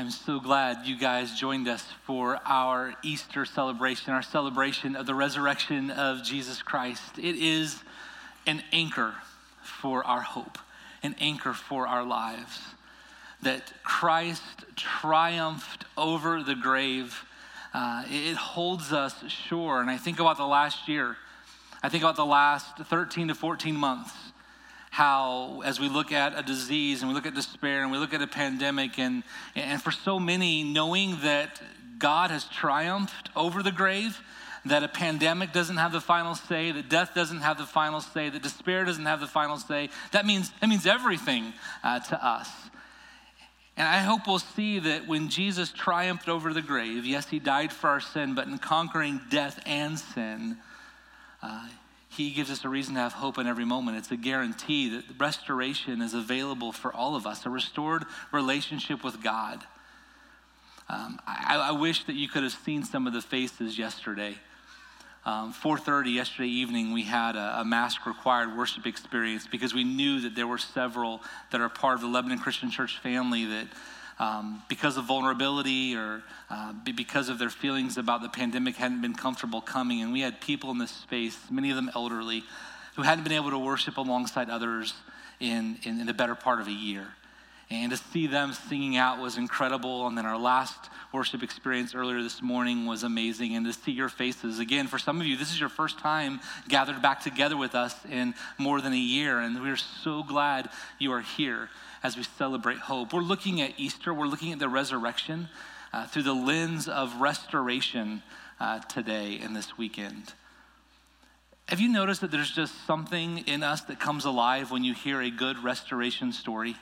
I'm so glad you guys joined us for our Easter celebration, our celebration of the resurrection of Jesus Christ. It is an anchor for our hope, an anchor for our lives. That Christ triumphed over the grave. Uh, it holds us sure. And I think about the last year, I think about the last 13 to 14 months how, as we look at a disease and we look at despair and we look at a pandemic, and, and for so many, knowing that God has triumphed over the grave, that a pandemic doesn't have the final say, that death doesn't have the final say, that despair doesn't have the final say, that means, that means everything uh, to us. And I hope we'll see that when Jesus triumphed over the grave, yes, he died for our sin, but in conquering death and sin, uh, he gives us a reason to have hope in every moment. It's a guarantee that restoration is available for all of us, a restored relationship with God. Um, I, I, wish that you could have seen some of the faces yesterday. Um, 4.30 yesterday evening, we had a, a mask required worship experience because we knew that there were several that are part of the Lebanon Christian Church family that um, because of vulnerability or uh, because of their feelings about the pandemic hadn't been comfortable coming. And we had people in this space, many of them elderly, who hadn't been able to worship alongside others in, in, in the better part of a year. And to see them singing out was incredible. And then our last worship experience earlier this morning was amazing. And to see your faces again, for some of you, this is your first time gathered back together with us in more than a year. And we're so glad you are here as we celebrate hope. We're looking at Easter, we're looking at the resurrection uh, through the lens of restoration uh, today and this weekend. Have you noticed that there's just something in us that comes alive when you hear a good restoration story?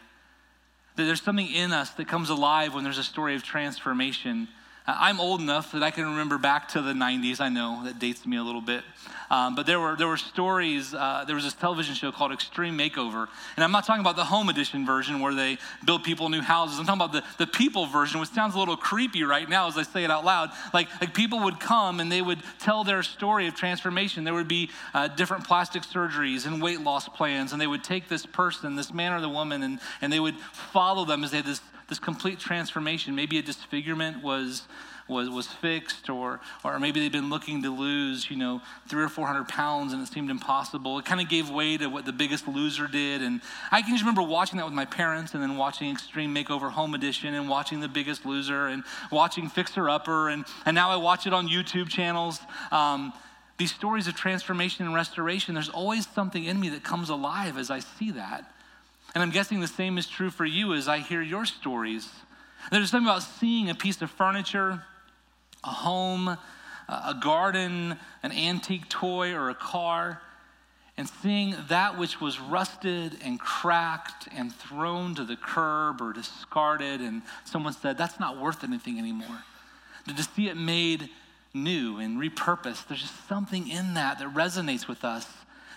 That there's something in us that comes alive when there's a story of transformation I'm old enough that I can remember back to the 90s. I know that dates me a little bit. Um, but there were, there were stories, uh, there was this television show called Extreme Makeover. And I'm not talking about the home edition version where they build people new houses. I'm talking about the, the people version, which sounds a little creepy right now as I say it out loud. Like, like people would come and they would tell their story of transformation. There would be uh, different plastic surgeries and weight loss plans. And they would take this person, this man or the woman, and, and they would follow them as they had this this complete transformation. Maybe a disfigurement was was, was fixed, or, or maybe they've been looking to lose, you know, three or 400 pounds and it seemed impossible. It kind of gave way to what the biggest loser did. And I can just remember watching that with my parents and then watching Extreme Makeover Home Edition and watching The Biggest Loser and watching Fixer Upper. And, and now I watch it on YouTube channels. Um, these stories of transformation and restoration, there's always something in me that comes alive as I see that. And I'm guessing the same is true for you as I hear your stories. There's something about seeing a piece of furniture, a home, a garden, an antique toy, or a car, and seeing that which was rusted and cracked and thrown to the curb or discarded, and someone said, That's not worth anything anymore. To see it made new and repurposed, there's just something in that that resonates with us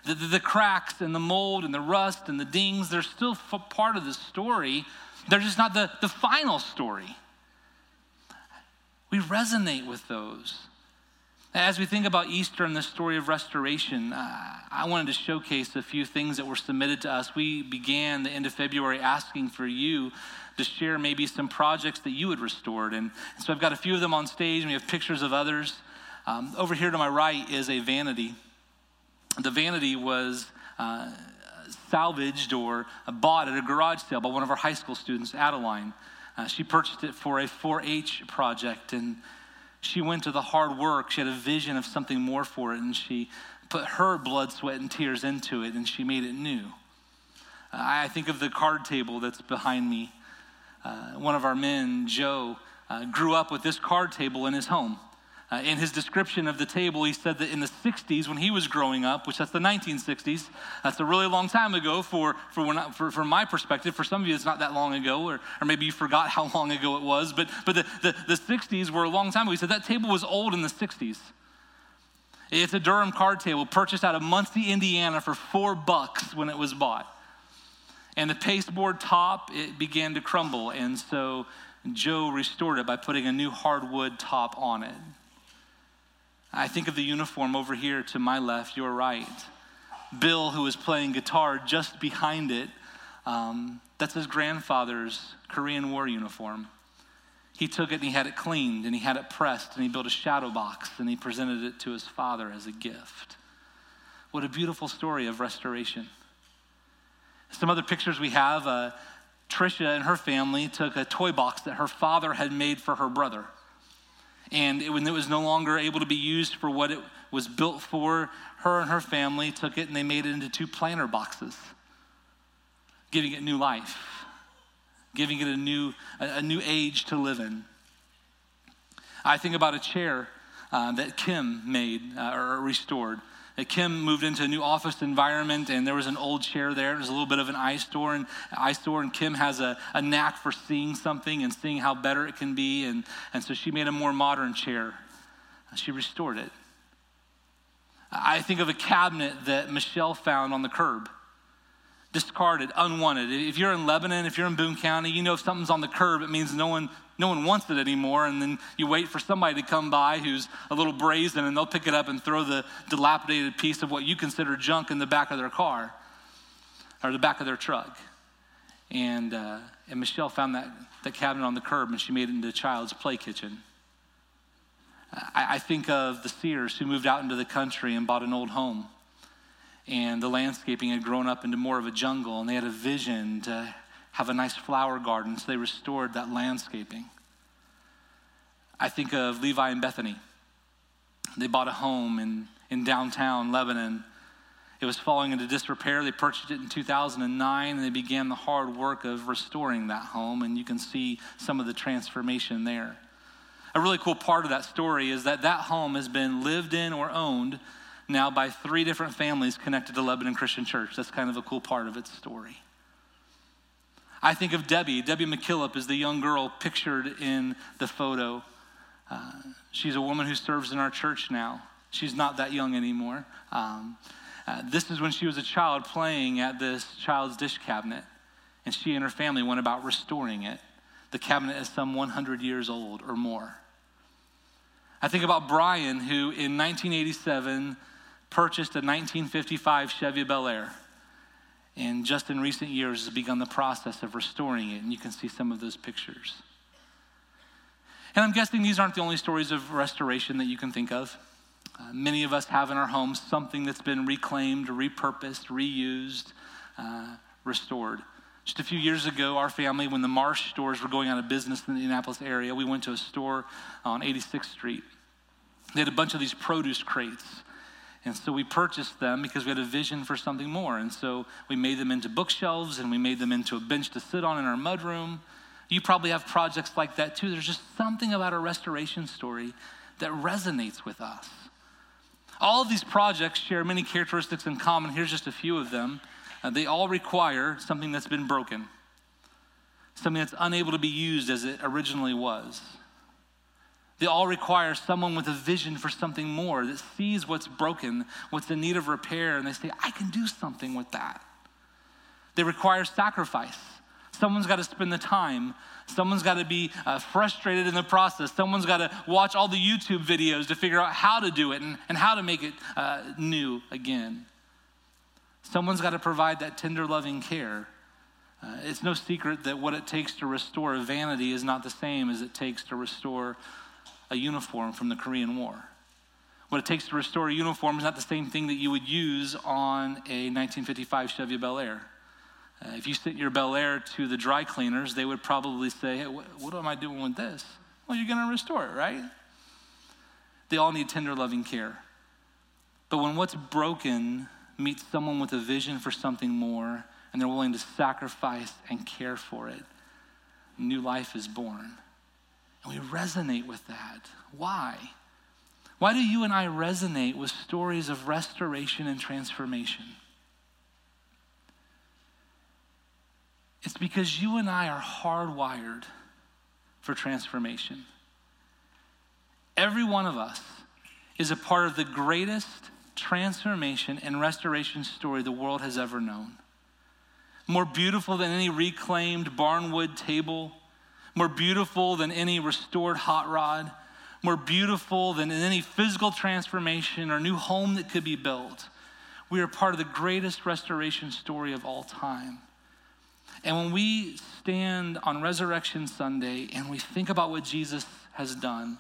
the, the, the cracks and the mold and the rust and the dings, they're still part of the story. They're just not the, the final story. We resonate with those. As we think about Easter and the story of restoration, uh, I wanted to showcase a few things that were submitted to us. We began the end of February asking for you to share maybe some projects that you had restored. And so I've got a few of them on stage, and we have pictures of others. Um, over here to my right is a vanity the vanity was uh, salvaged or bought at a garage sale by one of our high school students, Adeline. Uh, she purchased it for a 4 H project and she went to the hard work. She had a vision of something more for it and she put her blood, sweat, and tears into it and she made it new. Uh, I think of the card table that's behind me. Uh, one of our men, Joe, uh, grew up with this card table in his home. Uh, in his description of the table, he said that in the 60s, when he was growing up, which that's the 1960s, that's a really long time ago for, for, when I, for, from my perspective. For some of you, it's not that long ago, or, or maybe you forgot how long ago it was, but, but the, the, the 60s were a long time ago. He said that table was old in the 60s. It's a Durham card table purchased out of Muncie, Indiana for four bucks when it was bought. And the pasteboard top, it began to crumble, and so Joe restored it by putting a new hardwood top on it. I think of the uniform over here to my left, your right. Bill, who is playing guitar just behind it, um, that's his grandfather's Korean War uniform. he took it and he had it cleaned and he had it pressed and he built a shadow box and he presented it to his father as a gift. What a beautiful story of restoration. Some other pictures we have uh, Trisha and her family took a toy box that her father had made for her brother. And it, when it was no longer able to be used for what it was built for, her and her family took it and they made it into two planter boxes, giving it new life, giving it a new, a, a new age to live in. I think about a chair uh, that Kim made uh, or restored. Kim moved into a new office environment, and there was an old chair there. Was a little bit of an eyesore, and eyesore. And Kim has a, a knack for seeing something and seeing how better it can be, and, and so she made a more modern chair. She restored it. I think of a cabinet that Michelle found on the curb discarded, unwanted. If you're in Lebanon, if you're in Boone County, you know if something's on the curb, it means no one no one wants it anymore. And then you wait for somebody to come by who's a little brazen and they'll pick it up and throw the dilapidated piece of what you consider junk in the back of their car or the back of their truck. And, uh, and Michelle found that, that cabinet on the curb and she made it into a child's play kitchen. I, I think of the Sears who moved out into the country and bought an old home. And the landscaping had grown up into more of a jungle, and they had a vision to have a nice flower garden, so they restored that landscaping. I think of Levi and Bethany. They bought a home in, in downtown Lebanon. It was falling into disrepair. They purchased it in 2009 and they began the hard work of restoring that home, and you can see some of the transformation there. A really cool part of that story is that that home has been lived in or owned now by three different families connected to Lebanon Christian Church. That's kind of a cool part of its story. I think of Debbie. Debbie McKillop is the young girl pictured in the photo. Uh, she's a woman who serves in our church now. She's not that young anymore. Um, uh, this is when she was a child playing at this child's dish cabinet, and she and her family went about restoring it. The cabinet is some 100 years old or more. I think about Brian, who in 1987 purchased a 1955 Chevy Bel Air and just in recent years has begun the process of restoring it. And you can see some of those pictures. And I'm guessing these aren't the only stories of restoration that you can think of. Uh, many of us have in our homes something that's been reclaimed, repurposed, reused, uh, restored. Just a few years ago, our family, when the Marsh stores were going out of business in the Indianapolis area, we went to a store on 86th Street. They had a bunch of these produce crates and so we purchased them because we had a vision for something more. And so we made them into bookshelves and we made them into a bench to sit on in our mudroom. You probably have projects like that too. There's just something about a restoration story that resonates with us. All of these projects share many characteristics in common. Here's just a few of them. Uh, they all require something that's been broken, something that's unable to be used as it originally was. They all require someone with a vision for something more that sees what's broken, what's in need of repair, and they say, I can do something with that. They require sacrifice. Someone's got to spend the time. Someone's got to be uh, frustrated in the process. Someone's got to watch all the YouTube videos to figure out how to do it and, and how to make it uh, new again. Someone's got to provide that tender, loving care. Uh, it's no secret that what it takes to restore a vanity is not the same as it takes to restore a uniform from the Korean War. What it takes to restore a uniform is not the same thing that you would use on a 1955 Chevy Bel Air. Uh, if you sent your Bel Air to the dry cleaners, they would probably say, hey, what, what am I doing with this? Well, you're going to restore it, right? They all need tender, loving care. But when what's broken meets someone with a vision for something more and they're willing to sacrifice and care for it, new life is born. And we resonate with that. Why? Why do you and I resonate with stories of restoration and transformation? It's because you and I are hardwired for transformation. Every one of us is a part of the greatest transformation and restoration story the world has ever known. More beautiful than any reclaimed barnwood table more beautiful than any restored hot rod, more beautiful than any physical transformation or new home that could be built. We are part of the greatest restoration story of all time. And when we stand on Resurrection Sunday and we think about what Jesus has done,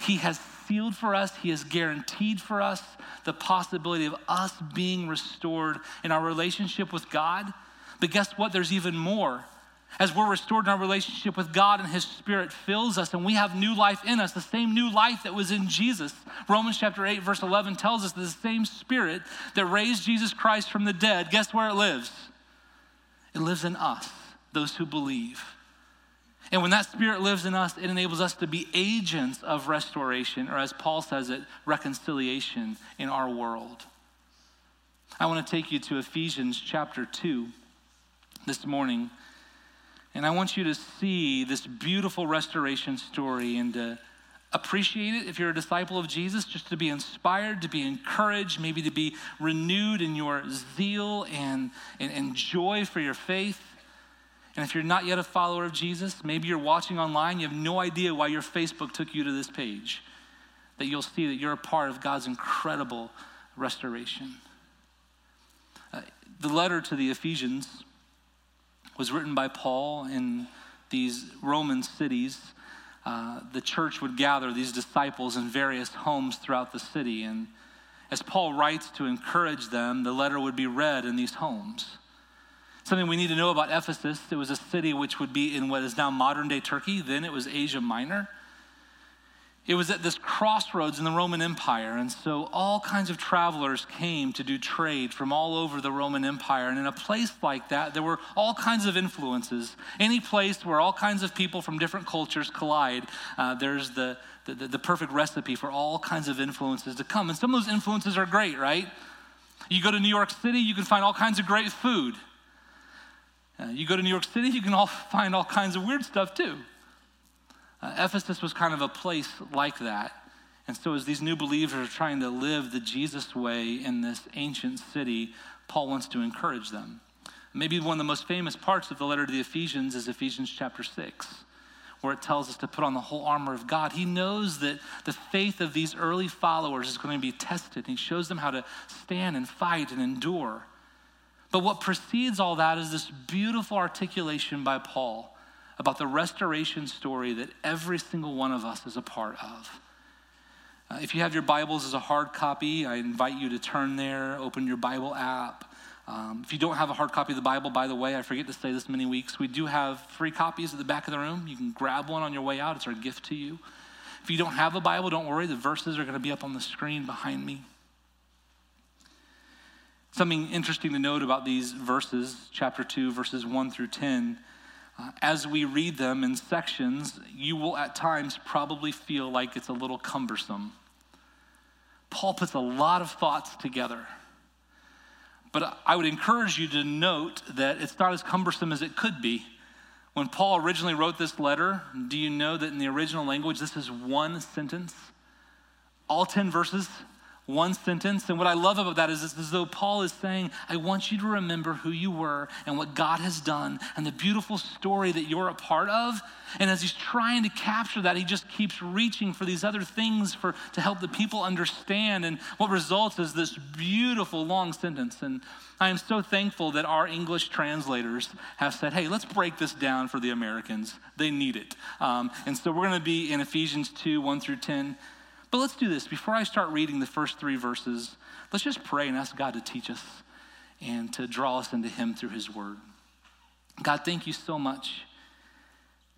He has sealed for us, He has guaranteed for us the possibility of us being restored in our relationship with God. But guess what? There's even more. As we're restored in our relationship with God and His Spirit fills us and we have new life in us, the same new life that was in Jesus. Romans chapter 8, verse 11 tells us that the same Spirit that raised Jesus Christ from the dead, guess where it lives? It lives in us, those who believe. And when that Spirit lives in us, it enables us to be agents of restoration, or as Paul says it, reconciliation in our world. I want to take you to Ephesians chapter 2 this morning. And I want you to see this beautiful restoration story and to appreciate it if you're a disciple of Jesus, just to be inspired, to be encouraged, maybe to be renewed in your zeal and, and, and joy for your faith. And if you're not yet a follower of Jesus, maybe you're watching online, you have no idea why your Facebook took you to this page, that you'll see that you're a part of God's incredible restoration. Uh, the letter to the Ephesians was written by Paul in these Roman cities. Uh, the church would gather these disciples in various homes throughout the city. And as Paul writes to encourage them, the letter would be read in these homes. Something we need to know about Ephesus it was a city which would be in what is now modern day Turkey, then it was Asia Minor. It was at this crossroads in the Roman Empire, and so all kinds of travelers came to do trade from all over the Roman Empire. And in a place like that, there were all kinds of influences. Any place where all kinds of people from different cultures collide, uh, there's the, the, the perfect recipe for all kinds of influences to come. And some of those influences are great, right? You go to New York City, you can find all kinds of great food. Uh, you go to New York City, you can all find all kinds of weird stuff too. Uh, Ephesus was kind of a place like that. And so, as these new believers are trying to live the Jesus way in this ancient city, Paul wants to encourage them. Maybe one of the most famous parts of the letter to the Ephesians is Ephesians chapter 6, where it tells us to put on the whole armor of God. He knows that the faith of these early followers is going to be tested. And he shows them how to stand and fight and endure. But what precedes all that is this beautiful articulation by Paul about the restoration story that every single one of us is a part of. Uh, if you have your Bibles as a hard copy, I invite you to turn there, open your Bible app. Um, if you don't have a hard copy of the Bible, by the way, I forget to say this many weeks, we do have free copies at the back of the room. You can grab one on your way out, it's our gift to you. If you don't have a Bible, don't worry, the verses are going to be up on the screen behind me. Something interesting to note about these verses, chapter 2, verses 1 through 10 uh, as we read them in sections, you will at times probably feel like it's a little cumbersome. Paul puts a lot of thoughts together. But I would encourage you to note that it's not as cumbersome as it could be. When Paul originally wrote this letter, do you know that in the original language, this is one sentence? All 10 verses one sentence. And what I love about that is it's as though Paul is saying, I want you to remember who you were and what God has done and the beautiful story that you're a part of. And as he's trying to capture that, he just keeps reaching for these other things for, to help the people understand. And what results is this beautiful long sentence. And I am so thankful that our English translators have said, hey, let's break this down for the Americans. They need it. Um, and so we're going to be in Ephesians 2 1 through 10. But let's do this. Before I start reading the first three verses, let's just pray and ask God to teach us and to draw us into Him through His Word. God, thank you so much.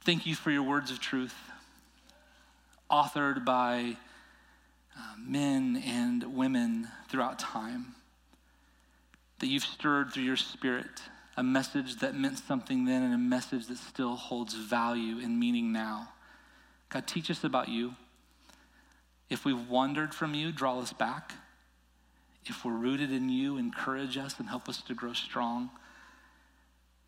Thank you for your words of truth, authored by uh, men and women throughout time, that you've stirred through your Spirit a message that meant something then and a message that still holds value and meaning now. God, teach us about you. If we've wandered from you, draw us back. If we're rooted in you, encourage us and help us to grow strong.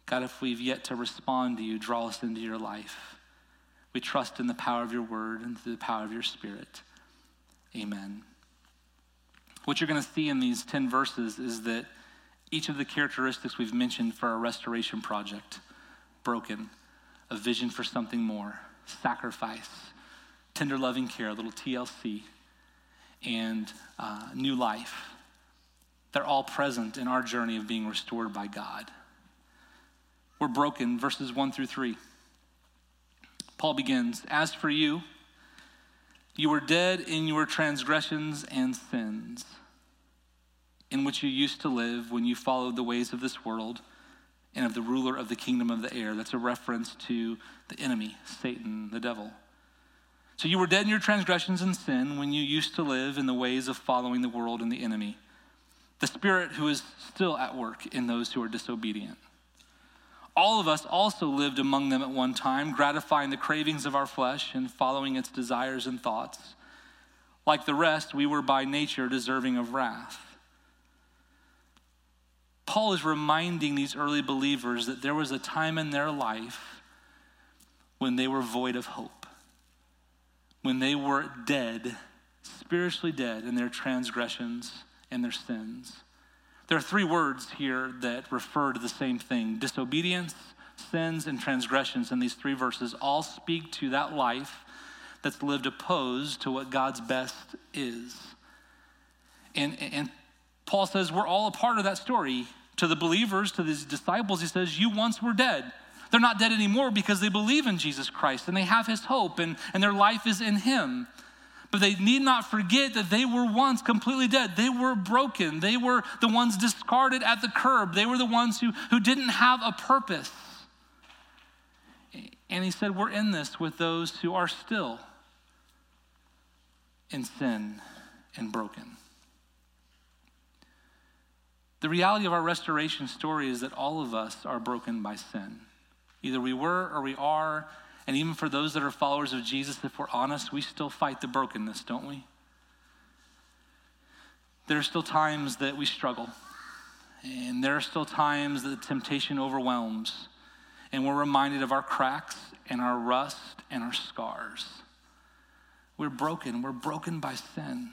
God, if we've yet to respond to you, draw us into your life. We trust in the power of your word and through the power of your spirit. Amen. What you're going to see in these 10 verses is that each of the characteristics we've mentioned for our restoration project broken, a vision for something more, sacrifice, tender loving care, a little TLC, and uh, new life. They're all present in our journey of being restored by God. We're broken, verses 1 through 3. Paul begins As for you, you were dead in your transgressions and sins, in which you used to live when you followed the ways of this world and of the ruler of the kingdom of the air. That's a reference to the enemy, Satan, the devil. So you were dead in your transgressions and sin when you used to live in the ways of following the world and the enemy, the spirit who is still at work in those who are disobedient. All of us also lived among them at one time, gratifying the cravings of our flesh and following its desires and thoughts. Like the rest, we were by nature deserving of wrath. Paul is reminding these early believers that there was a time in their life when they were void of hope when they were dead, spiritually dead in their transgressions and their sins. There are three words here that refer to the same thing disobedience, sins, and transgressions. And these three verses all speak to that life that's lived opposed to what God's best is. And, and Paul says we're all a part of that story. To the believers, to these disciples, he says, You once were dead. They're not dead anymore because they believe in Jesus Christ and they have his hope and, and their life is in him. But they need not forget that they were once completely dead. They were broken. They were the ones discarded at the curb. They were the ones who, who didn't have a purpose. And he said, We're in this with those who are still in sin and broken. The reality of our restoration story is that all of us are broken by sin. Either we were or we are. And even for those that are followers of Jesus, if we're honest, we still fight the brokenness, don't we? There are still times that we struggle. And there are still times that the temptation overwhelms. And we're reminded of our cracks and our rust and our scars. We're broken. We're broken by sin.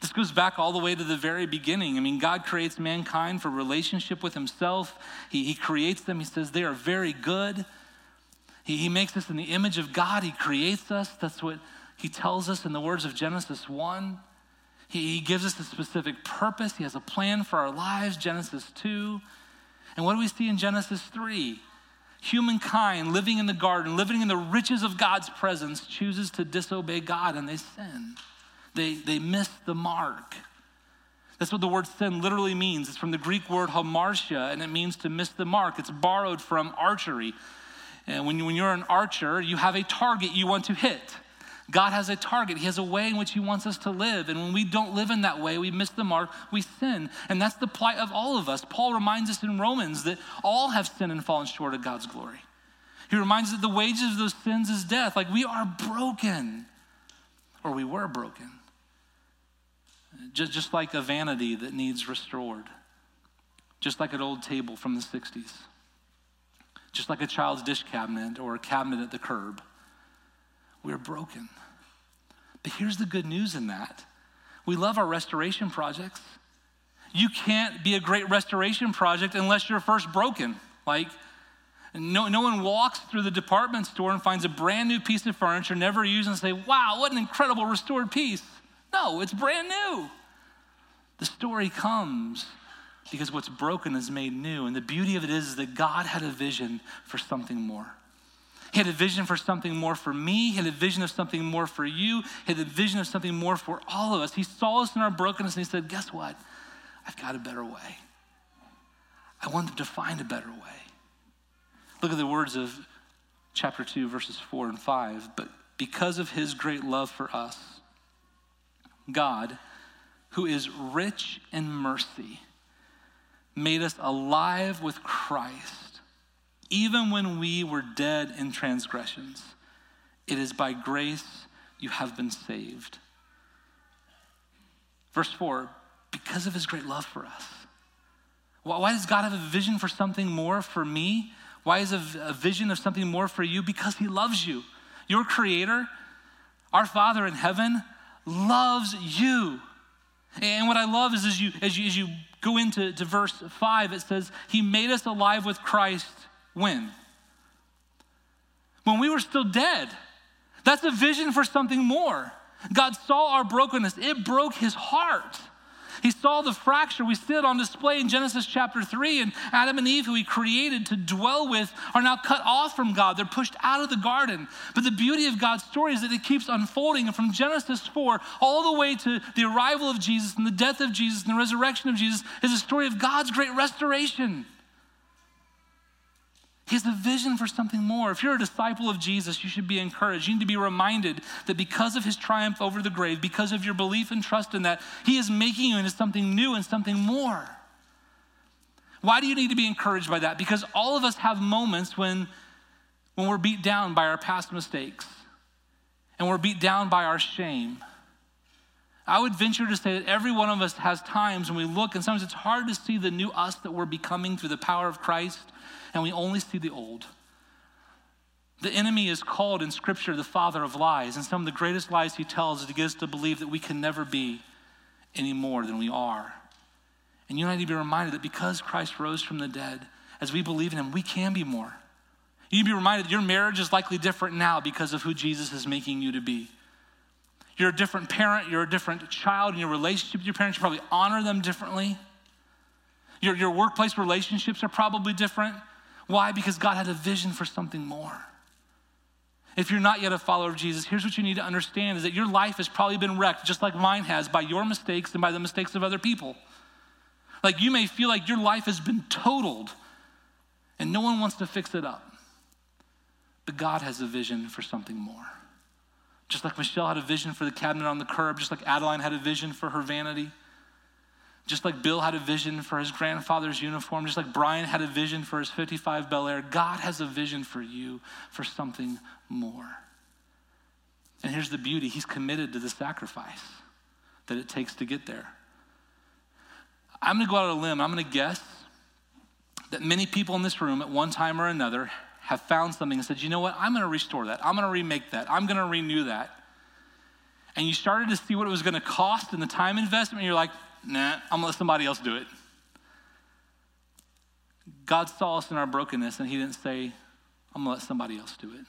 This goes back all the way to the very beginning. I mean, God creates mankind for relationship with Himself. He, he creates them. He says they are very good. He, he makes us in the image of God. He creates us. That's what He tells us in the words of Genesis 1. He, he gives us a specific purpose. He has a plan for our lives, Genesis 2. And what do we see in Genesis 3? Humankind living in the garden, living in the riches of God's presence, chooses to disobey God and they sin they, they miss the mark. That's what the word sin literally means. It's from the Greek word hamartia, and it means to miss the mark. It's borrowed from archery. And when, you, when you're an archer, you have a target you want to hit. God has a target. He has a way in which He wants us to live. And when we don't live in that way, we miss the mark, we sin. And that's the plight of all of us. Paul reminds us in Romans that all have sinned and fallen short of God's glory. He reminds us that the wages of those sins is death. Like we are broken, or we were broken. Just, just like a vanity that needs restored, just like an old table from the 60s, just like a child's dish cabinet or a cabinet at the curb. We're broken. But here's the good news in that we love our restoration projects. You can't be a great restoration project unless you're first broken. Like, no, no one walks through the department store and finds a brand new piece of furniture, never used, and say, wow, what an incredible restored piece. No, it's brand new. The story comes because what's broken is made new. And the beauty of it is, that God had a vision for something more. He had a vision for something more for me. He had a vision of something more for you. He had a vision of something more for all of us. He saw us in our brokenness and he said, Guess what? I've got a better way. I want them to find a better way. Look at the words of chapter 2, verses 4 and 5. But because of his great love for us, God, who is rich in mercy, made us alive with Christ, even when we were dead in transgressions. It is by grace you have been saved. Verse 4 because of his great love for us. Why does God have a vision for something more for me? Why is a, vision of something more for you? Because he loves you. Your creator, our Father in heaven, loves you. And what I love is as you, as you, as you go into to verse 5, it says, He made us alive with Christ when? When we were still dead. That's a vision for something more. God saw our brokenness, it broke his heart. He saw the fracture we see it on display in Genesis chapter 3. And Adam and Eve, who he created to dwell with, are now cut off from God. They're pushed out of the garden. But the beauty of God's story is that it keeps unfolding. And from Genesis 4 all the way to the arrival of Jesus and the death of Jesus and the resurrection of Jesus is a story of God's great restoration. He has a vision for something more. If you're a disciple of Jesus, you should be encouraged. You need to be reminded that because of his triumph over the grave, because of your belief and trust in that, he is making you into something new and something more. Why do you need to be encouraged by that? Because all of us have moments when, when we're beat down by our past mistakes and we're beat down by our shame. I would venture to say that every one of us has times when we look, and sometimes it's hard to see the new us that we're becoming through the power of Christ and we only see the old. The enemy is called in Scripture the father of lies, and some of the greatest lies he tells is to get us to believe that we can never be any more than we are. And you need to be reminded that because Christ rose from the dead, as we believe in him, we can be more. You need to be reminded that your marriage is likely different now because of who Jesus is making you to be. You're a different parent, you're a different child in your relationship with your parents, you probably honor them differently. Your, your workplace relationships are probably different. Why? Because God had a vision for something more. If you're not yet a follower of Jesus, here's what you need to understand is that your life has probably been wrecked, just like mine has, by your mistakes and by the mistakes of other people. Like you may feel like your life has been totaled and no one wants to fix it up. But God has a vision for something more. Just like Michelle had a vision for the cabinet on the curb, just like Adeline had a vision for her vanity. Just like Bill had a vision for his grandfather's uniform, just like Brian had a vision for his 55 Bel Air, God has a vision for you for something more. And here's the beauty He's committed to the sacrifice that it takes to get there. I'm going to go out on a limb. I'm going to guess that many people in this room at one time or another have found something and said, you know what? I'm going to restore that. I'm going to remake that. I'm going to renew that. And you started to see what it was going to cost and the time investment. And you're like, nah, I'm gonna let somebody else do it. God saw us in our brokenness and he didn't say, I'm gonna let somebody else do it.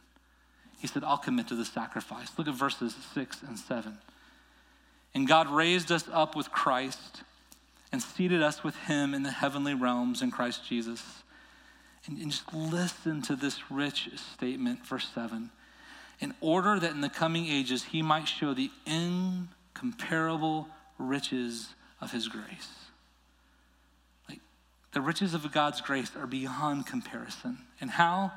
He said, I'll commit to the sacrifice. Look at verses six and seven. And God raised us up with Christ and seated us with him in the heavenly realms in Christ Jesus. And, and just listen to this rich statement, verse 7. In order that in the coming ages he might show the incomparable riches of his grace. Like the riches of God's grace are beyond comparison. And how?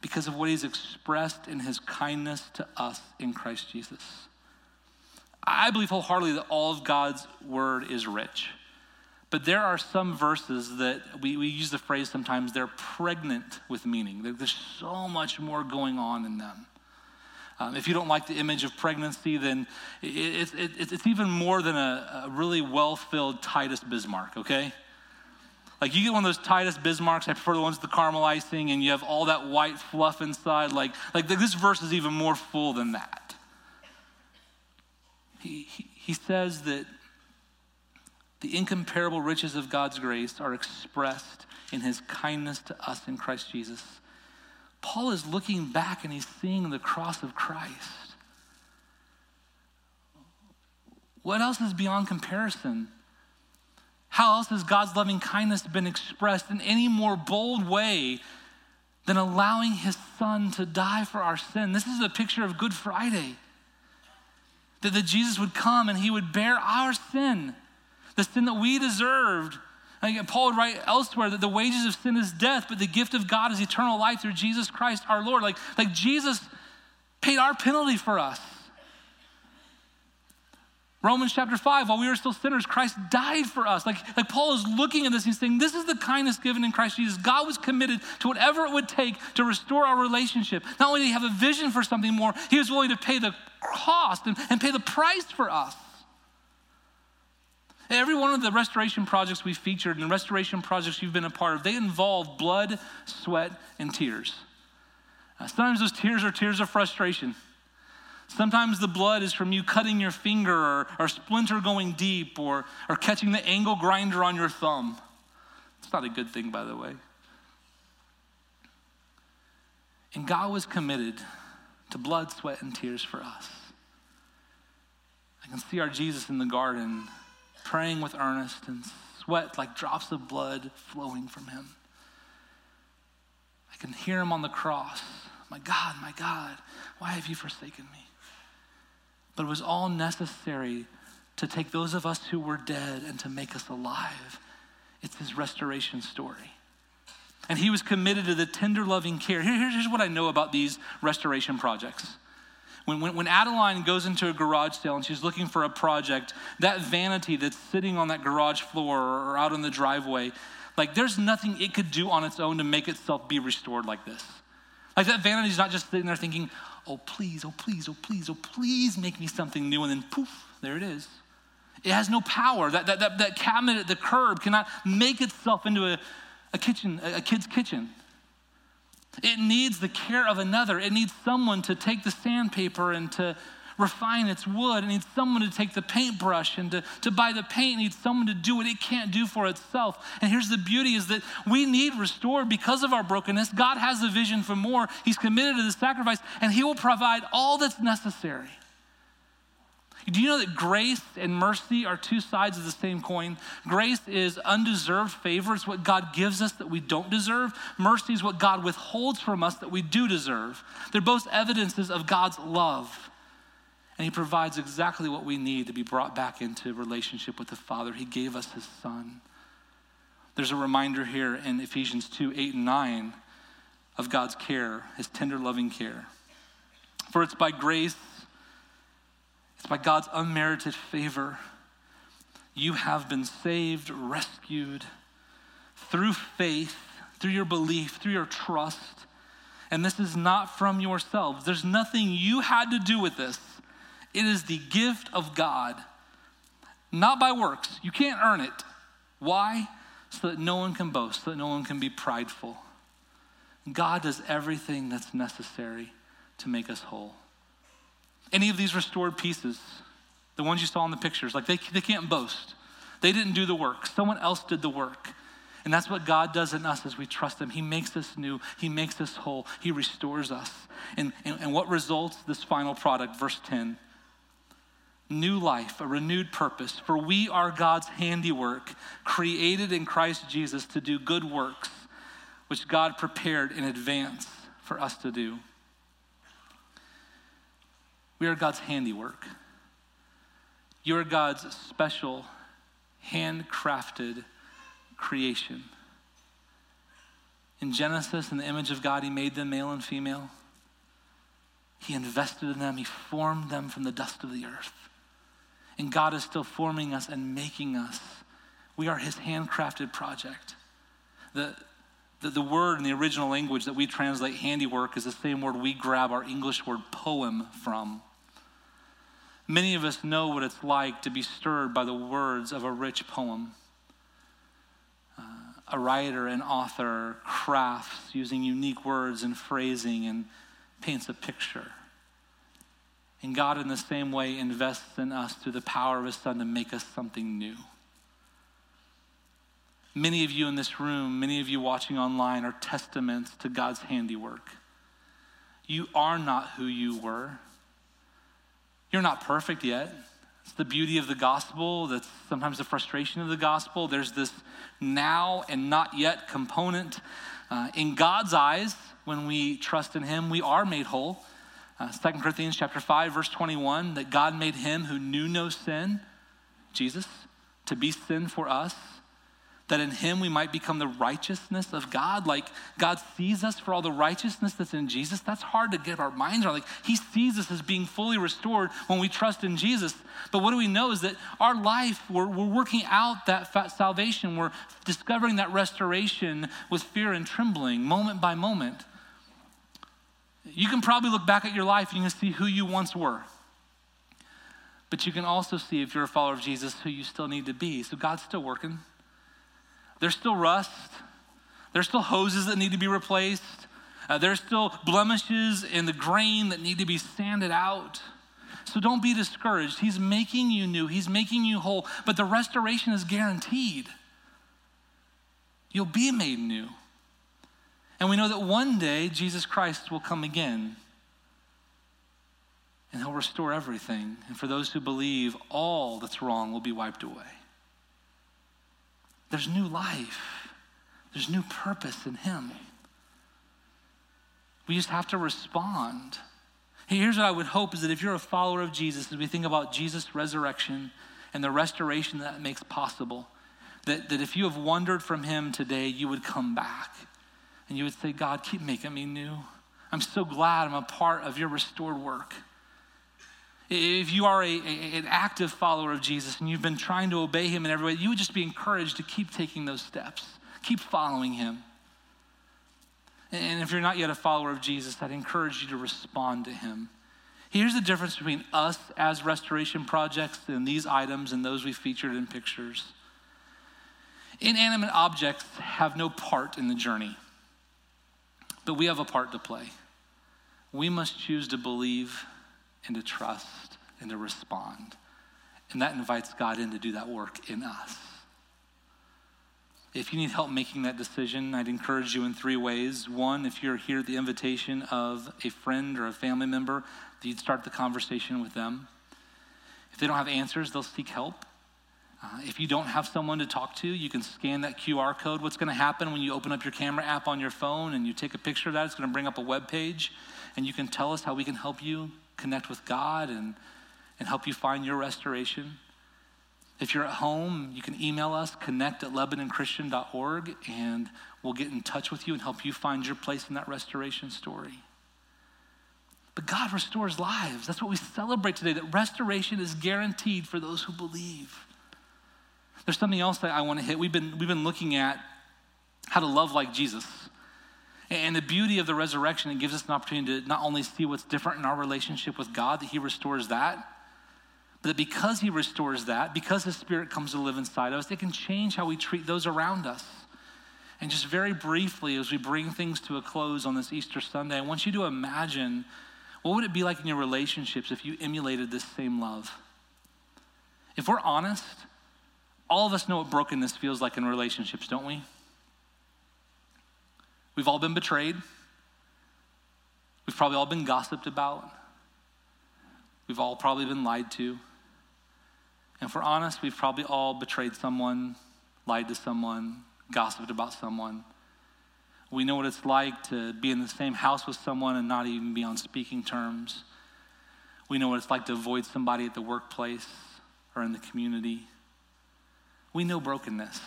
Because of what he's expressed in his kindness to us in Christ Jesus. I believe wholeheartedly that all of God's word is rich. But there are some verses that we, we use the phrase sometimes, they're pregnant with meaning. There's so much more going on in them. Um, if you don't like the image of pregnancy, then it, it, it, it's even more than a, a really well filled Titus Bismarck, okay? Like you get one of those Titus Bismarcks, I prefer the ones with the caramel icing, and you have all that white fluff inside. Like, like this verse is even more full than that. He, he, he says that the incomparable riches of God's grace are expressed in his kindness to us in Christ Jesus. Paul is looking back and he's seeing the cross of Christ. What else is beyond comparison? How else has God's loving kindness been expressed in any more bold way than allowing his son to die for our sin? This is a picture of Good Friday. That, that Jesus would come and he would bear our sin, the sin that we deserved, Paul would write elsewhere that the wages of sin is death, but the gift of God is eternal life through Jesus Christ our Lord. Like, like Jesus paid our penalty for us. Romans chapter 5, while we were still sinners, Christ died for us. Like, like Paul is looking at this, he's saying, This is the kindness given in Christ Jesus. God was committed to whatever it would take to restore our relationship. Not only did he have a vision for something more, he was willing to pay the cost and, and pay the price for us. Every one of the restoration projects we featured and the restoration projects you've been a part of, they involve blood, sweat, and tears. Uh, sometimes those tears are tears of frustration. Sometimes the blood is from you cutting your finger or, or splinter going deep or, or catching the angle grinder on your thumb. It's not a good thing, by the way. And God was committed to blood, sweat, and tears for us. I can see our Jesus in the garden praying with earnest and sweat like drops of blood flowing from him. I can hear him on the cross. My God, my God, why have you forsaken me? But it was all necessary to take those of us who were dead and to make us alive. It's his restoration story. And he was committed to the tender, loving care. Here, here's what I know about these restoration projects. When, when, when Adeline goes into a garage sale and she's looking for a project, that vanity that's sitting on that garage floor or out in the driveway, like there's nothing it could do on its own to make itself be restored like this. Like that vanity is not just sitting there thinking, oh, please, oh, please, oh, please, oh, please make me something new. And then poof, there it is. It has no power. That, that, that, that cabinet at the curb cannot make itself into a, a kitchen, a kid's kitchen. It needs the care of another. It needs someone to take the sandpaper and to refine its wood. It needs someone to take the paintbrush and to, to buy the paint. It needs someone to do what it can't do for itself. And here's the beauty is that we need restored because of our brokenness. God has a vision for more. He's committed to the sacrifice, and He will provide all that's necessary. Do you know that grace and mercy are two sides of the same coin? Grace is undeserved favor, it's what God gives us that we don't deserve. Mercy is what God withholds from us that we do deserve. They're both evidences of God's love. And He provides exactly what we need to be brought back into relationship with the Father. He gave us His Son. There's a reminder here in Ephesians 2 8 and 9 of God's care, His tender, loving care. For it's by grace it's by God's unmerited favor. You have been saved, rescued through faith, through your belief, through your trust. And this is not from yourselves. There's nothing you had to do with this. It is the gift of God, not by works. You can't earn it. Why? So that no one can boast, so that no one can be prideful. God does everything that's necessary to make us whole any of these restored pieces, the ones you saw in the pictures, like they, they can't boast. They didn't do the work, someone else did the work. And that's what God does in us as we trust Him. He makes us new, He makes us whole, He restores us. And, and, and what results this final product? Verse 10 new life, a renewed purpose. For we are God's handiwork, created in Christ Jesus to do good works, which God prepared in advance for us to do. We are God's handiwork. You are God's special, handcrafted creation. In Genesis, in the image of God, He made them male and female. He invested in them, He formed them from the dust of the earth. And God is still forming us and making us. We are His handcrafted project. The, the, the word in the original language that we translate handiwork is the same word we grab our English word poem from. Many of us know what it's like to be stirred by the words of a rich poem. Uh, a writer and author crafts using unique words and phrasing and paints a picture. And God, in the same way, invests in us through the power of His Son to make us something new. Many of you in this room, many of you watching online, are testaments to God's handiwork. You are not who you were. You're not perfect yet. It's the beauty of the gospel. That's sometimes the frustration of the gospel. There's this now and not yet component. Uh, in God's eyes, when we trust in Him, we are made whole. Uh, 2 Corinthians chapter 5, verse 21, that God made him who knew no sin, Jesus, to be sin for us, that in him we might become the righteousness of God. Like God sees us for all the righteousness that's in Jesus. That's hard to get our minds around. Like he sees us as being fully restored when we trust in Jesus. But what do we know is that our life, we're, we're working out that salvation. We're discovering that restoration with fear and trembling, moment by moment. You can probably look back at your life and you can see who you once were. But you can also see, if you're a follower of Jesus, who you still need to be. So God's still working. There's still rust. There's still hoses that need to be replaced. Uh, there's still blemishes in the grain that need to be sanded out. So don't be discouraged. He's making you new, He's making you whole, but the restoration is guaranteed. You'll be made new. And we know that one day Jesus Christ will come again and He'll restore everything. And for those who believe, all that's wrong will be wiped away. There's new life, there's new purpose in Him. We just have to respond. Here's what I would hope is that if you're a follower of Jesus, as we think about Jesus' resurrection and the restoration that makes possible, that, that if you have wandered from Him today, you would come back and you would say, God, keep making me new. I'm so glad I'm a part of your restored work. If you are a, a, an active follower of Jesus and you've been trying to obey him in every way, you would just be encouraged to keep taking those steps, keep following him. And if you're not yet a follower of Jesus, I'd encourage you to respond to him. Here's the difference between us as restoration projects and these items and those we featured in pictures. Inanimate objects have no part in the journey, but we have a part to play. We must choose to believe and to trust and to respond. And that invites God in to do that work in us. If you need help making that decision, I'd encourage you in three ways. One, if you're here at the invitation of a friend or a family member, that you'd start the conversation with them. If they don't have answers, they'll seek help. Uh, if you don't have someone to talk to, you can scan that QR code. What's going to happen when you open up your camera app on your phone and you take a picture of that? It's going to bring up a web page, and you can tell us how we can help you connect with God and, and help you find your restoration. If you're at home, you can email us, connect at LebanonChristian.org, and we'll get in touch with you and help you find your place in that restoration story. But God restores lives. That's what we celebrate today, that restoration is guaranteed for those who believe. There's something else that I want to hit. We've been, we've been looking at how to love like Jesus. And the beauty of the resurrection, it gives us an opportunity to not only see what's different in our relationship with God, that He restores that, but that because He restores that, because His Spirit comes to live inside of us, it can change how we treat those around us. And just very briefly, as we bring things to a close on this Easter Sunday, I want you to imagine what would it be like in your relationships if you emulated this same love? If we're honest, all of us know what brokenness feels like in relationships, don't we? We've all been betrayed. We've probably all been gossiped about. We've all probably been lied to. And if we're honest, we've probably all betrayed someone, lied to someone, gossiped about someone. We know what it's like to be in the same house with someone and not even be on speaking terms. We know what it's like to avoid somebody at the workplace or in the community. We know brokenness.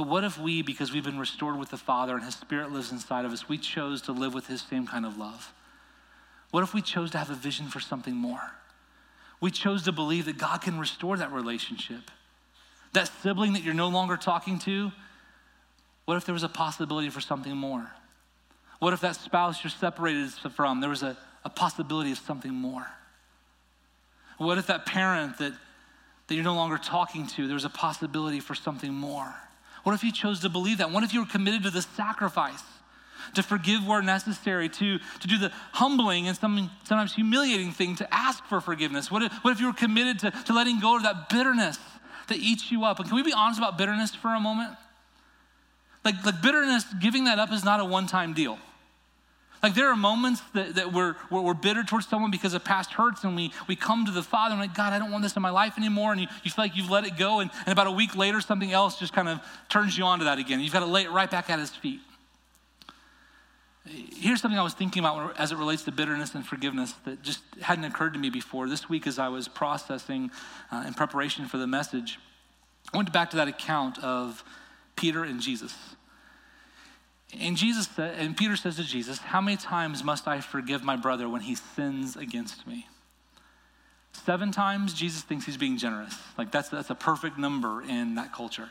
But what if we, because we've been restored with the Father and His Spirit lives inside of us, we chose to live with His same kind of love? What if we chose to have a vision for something more? We chose to believe that God can restore that relationship. That sibling that you're no longer talking to, what if there was a possibility for something more? What if that spouse you're separated from, there was a, a possibility of something more? What if that parent that, that you're no longer talking to, there was a possibility for something more? What if you chose to believe that? What if you were committed to the sacrifice? To forgive where necessary, to, to do the humbling and some, sometimes humiliating thing to ask for forgiveness? What if, what if you were committed to, to letting go of that bitterness that eats you up? And can we be honest about bitterness for a moment? Like, like bitterness, giving that up is not a one time deal. Like there are moments that, that we're, we're, we're, bitter towards someone because of past hurts, and we, we come to the Father and like, God, I don't want this in my life anymore. And you, you feel like you've let it go, and, and about a week later, something else just kind of turns you onto that again. You've got to lay it right back at His feet. Here's something I was thinking about as it relates to bitterness and forgiveness that just hadn't occurred to me before. This week, as I was processing uh, in preparation for the message, I went back to that account of Peter and Jesus. And Jesus and Peter says to Jesus, How many times must I forgive my brother when he sins against me? Seven times, Jesus thinks he's being generous. Like that's, that's a perfect number in that culture.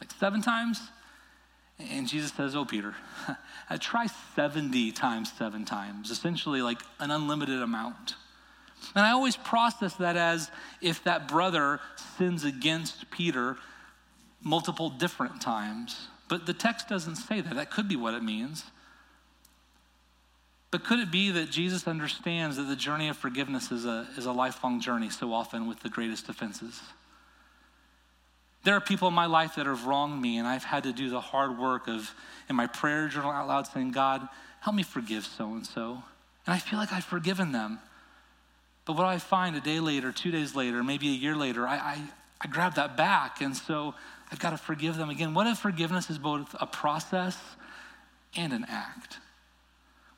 Like seven times? And Jesus says, Oh, Peter, I try 70 times seven times, essentially like an unlimited amount. And I always process that as if that brother sins against Peter multiple different times. But the text doesn't say that. That could be what it means. But could it be that Jesus understands that the journey of forgiveness is a, is a lifelong journey so often with the greatest offenses? There are people in my life that have wronged me, and I've had to do the hard work of, in my prayer journal out loud, saying, God, help me forgive so and so. And I feel like I've forgiven them. But what I find a day later, two days later, maybe a year later? I, I, I grab that back. And so I've got to forgive them. Again, what if forgiveness is both a process and an act?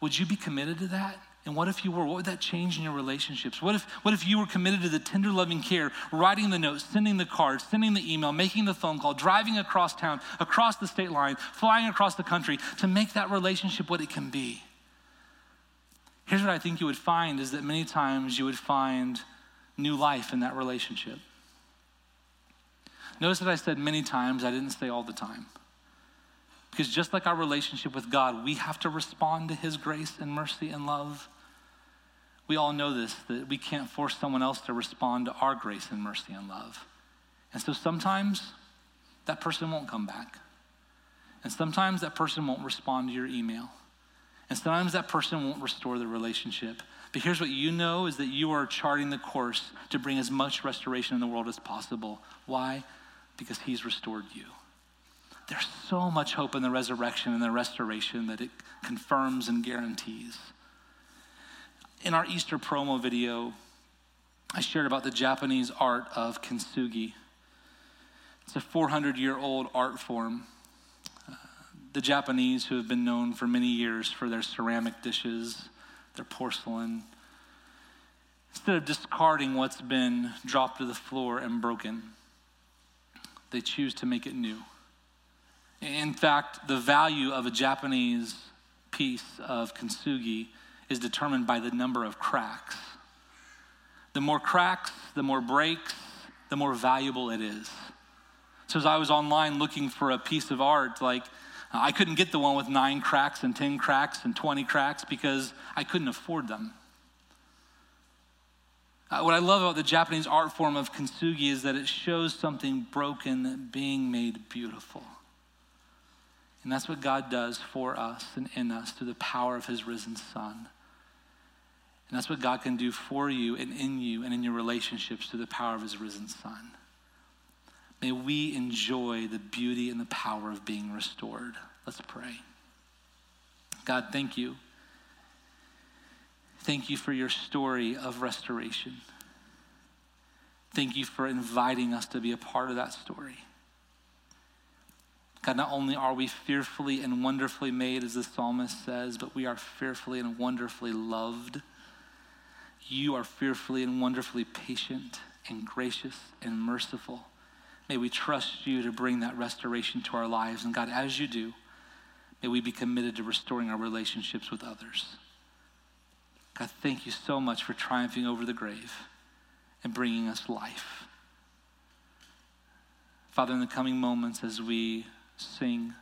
Would you be committed to that? And what if you were? What would that change in your relationships? What if, what if you were committed to the tender, loving care, writing the notes, sending the card, sending the email, making the phone call, driving across town, across the state line, flying across the country to make that relationship what it can be? Here's what I think you would find is that many times you would find new life in that relationship. Notice that I said many times, I didn't say all the time. Because just like our relationship with God, we have to respond to His grace and mercy and love. We all know this, that we can't force someone else to respond to our grace and mercy and love. And so sometimes that person won't come back. And sometimes that person won't respond to your email. And sometimes that person won't restore the relationship. But here's what you know is that you are charting the course to bring as much restoration in the world as possible. Why? Because he's restored you. There's so much hope in the resurrection and the restoration that it confirms and guarantees. In our Easter promo video, I shared about the Japanese art of kintsugi. It's a 400 year old art form. Uh, the Japanese, who have been known for many years for their ceramic dishes, their porcelain, instead of discarding what's been dropped to the floor and broken, they choose to make it new. In fact, the value of a Japanese piece of kintsugi is determined by the number of cracks. The more cracks, the more breaks, the more valuable it is. So as I was online looking for a piece of art, like I couldn't get the one with nine cracks and 10 cracks and 20 cracks because I couldn't afford them. Uh, what I love about the Japanese art form of kintsugi is that it shows something broken being made beautiful. And that's what God does for us and in us through the power of his risen Son. And that's what God can do for you and in you and in your relationships through the power of his risen Son. May we enjoy the beauty and the power of being restored. Let's pray. God, thank you. Thank you for your story of restoration. Thank you for inviting us to be a part of that story. God, not only are we fearfully and wonderfully made, as the psalmist says, but we are fearfully and wonderfully loved. You are fearfully and wonderfully patient and gracious and merciful. May we trust you to bring that restoration to our lives. And God, as you do, may we be committed to restoring our relationships with others. God, thank you so much for triumphing over the grave and bringing us life. Father, in the coming moments as we sing,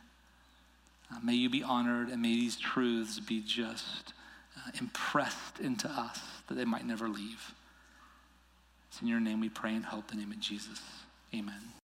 uh, may you be honored and may these truths be just uh, impressed into us that they might never leave. It's in your name we pray and hope, in the name of Jesus. Amen.